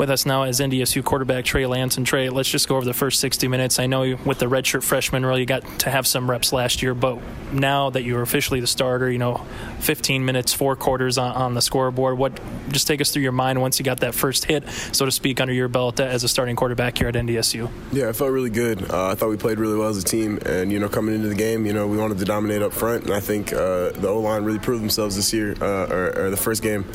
With us now is NDSU quarterback Trey Lance. And Trey, let's just go over the first 60 minutes. I know with the redshirt freshman role, you got to have some reps last year, but now that you're officially the starter, you know, 15 minutes, four quarters on, on the scoreboard. What just take us through your mind once you got that first hit, so to speak, under your belt as a starting quarterback here at NDSU? Yeah, it felt really good. Uh, I thought we played really well as a team, and you know, coming into the game, you know, we wanted to dominate up front, and I think uh, the O line really proved themselves this year, uh, or, or the first game.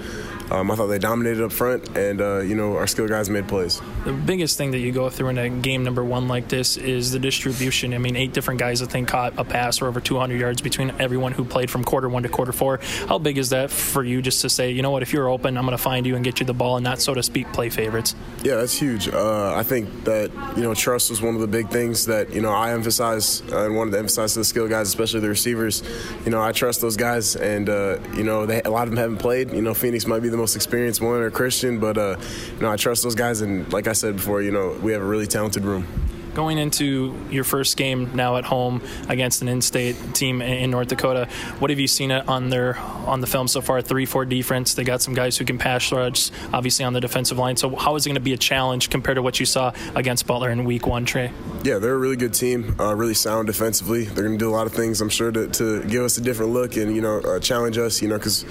Um, I thought they dominated up front, and uh, you know our skill guys made plays. The biggest thing that you go through in a game number one like this is the distribution. I mean, eight different guys I think caught a pass for over 200 yards between everyone who played from quarter one to quarter four. How big is that for you, just to say, you know what, if you're open, I'm going to find you and get you the ball, and not so to speak play favorites? Yeah, that's huge. Uh, I think that you know trust was one of the big things that you know I emphasize uh, and wanted to emphasize to the skill guys, especially the receivers. You know, I trust those guys, and uh, you know they, a lot of them haven't played. You know, Phoenix might be the most experienced one or Christian, but uh, you know I trust those guys, and like I said before, you know we have a really talented room going into your first game now at home against an in-state team in North Dakota, what have you seen on their on the film so far? Three-four defense. They got some guys who can pass rush, obviously on the defensive line. So how is it going to be a challenge compared to what you saw against Butler in Week One, Trey? Yeah, they're a really good team, uh, really sound defensively. They're going to do a lot of things, I'm sure, to, to give us a different look and you know uh, challenge us. You know, because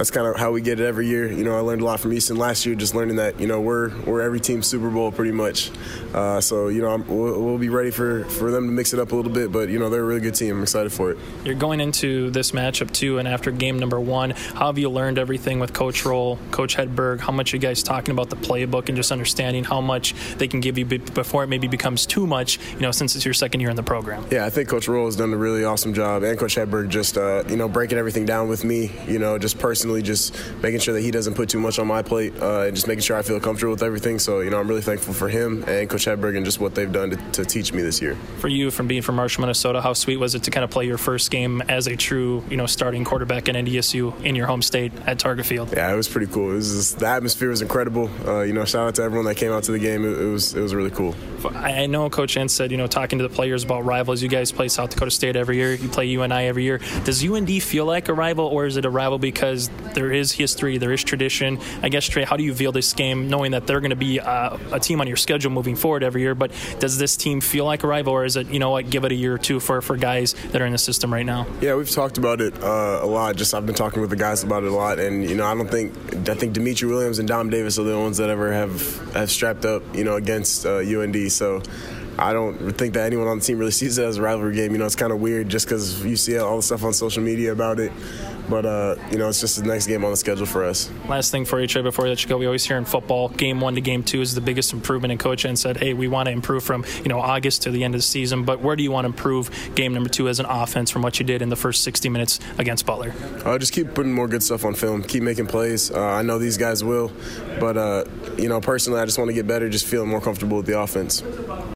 that's kind of how we get it every year. You know, I learned a lot from Easton last year, just learning that you know we're we're every team Super Bowl pretty much. Uh, so you know we'll, we'll, be ready for for them to mix it up a little bit, but you know they're a really good team. I'm excited for it. You're going into this matchup too, and after game number one, how have you learned everything with Coach Roehl, Coach Hedberg? How much you guys talking about the playbook and just understanding how much they can give you before it maybe becomes too much? You know, since it's your second year in the program. Yeah, I think Coach Roehl has done a really awesome job, and Coach Hedberg just uh, you know breaking everything down with me. You know, just personally, just making sure that he doesn't put too much on my plate uh, and just making sure I feel comfortable with everything. So, you know, I'm really thankful for him and Coach Hedberg and just what they've done to, to teach me this year. For you, from being from Marshall, Minnesota, how sweet was it to kind of play your first game as a true, you know, starting quarterback in NDSU in your home state at Target Field? Yeah, it was pretty cool. It was just, the atmosphere was incredible. Uh, you know, shout out to everyone that came out to the game. It, it, was it was really cool. I know Coach Entz said, you know, talking to the players about rivals. You guys play South Dakota State every year. You play UNI every year. Does UND feel like a rival, or is it a rival because there is history, there is tradition? I guess, Trey, how do you feel this game, knowing that they're going to be uh, a team on your schedule moving forward every year? But does this team feel like a rival, or is it, you know what, give it a year or two for, for guys that are in the system right now? Yeah, we've talked about it uh, a lot. Just I've been talking with the guys about it a lot, and you know, I don't think I think Dimitri Williams and Dom Davis are the ones that ever have have strapped up, you know, against uh, UND. So. I don't think that anyone on the team really sees it as a rivalry game. You know, it's kind of weird just because you see all the stuff on social media about it. But, uh, you know, it's just the next game on the schedule for us. Last thing for you, Trey, before let you go, we always hear in football, game one to game two is the biggest improvement. And Coach and said, hey, we want to improve from, you know, August to the end of the season. But where do you want to improve game number two as an offense from what you did in the first 60 minutes against Butler? Uh, just keep putting more good stuff on film. Keep making plays. Uh, I know these guys will. But, uh, you know, personally, I just want to get better, just feeling more comfortable with the offense.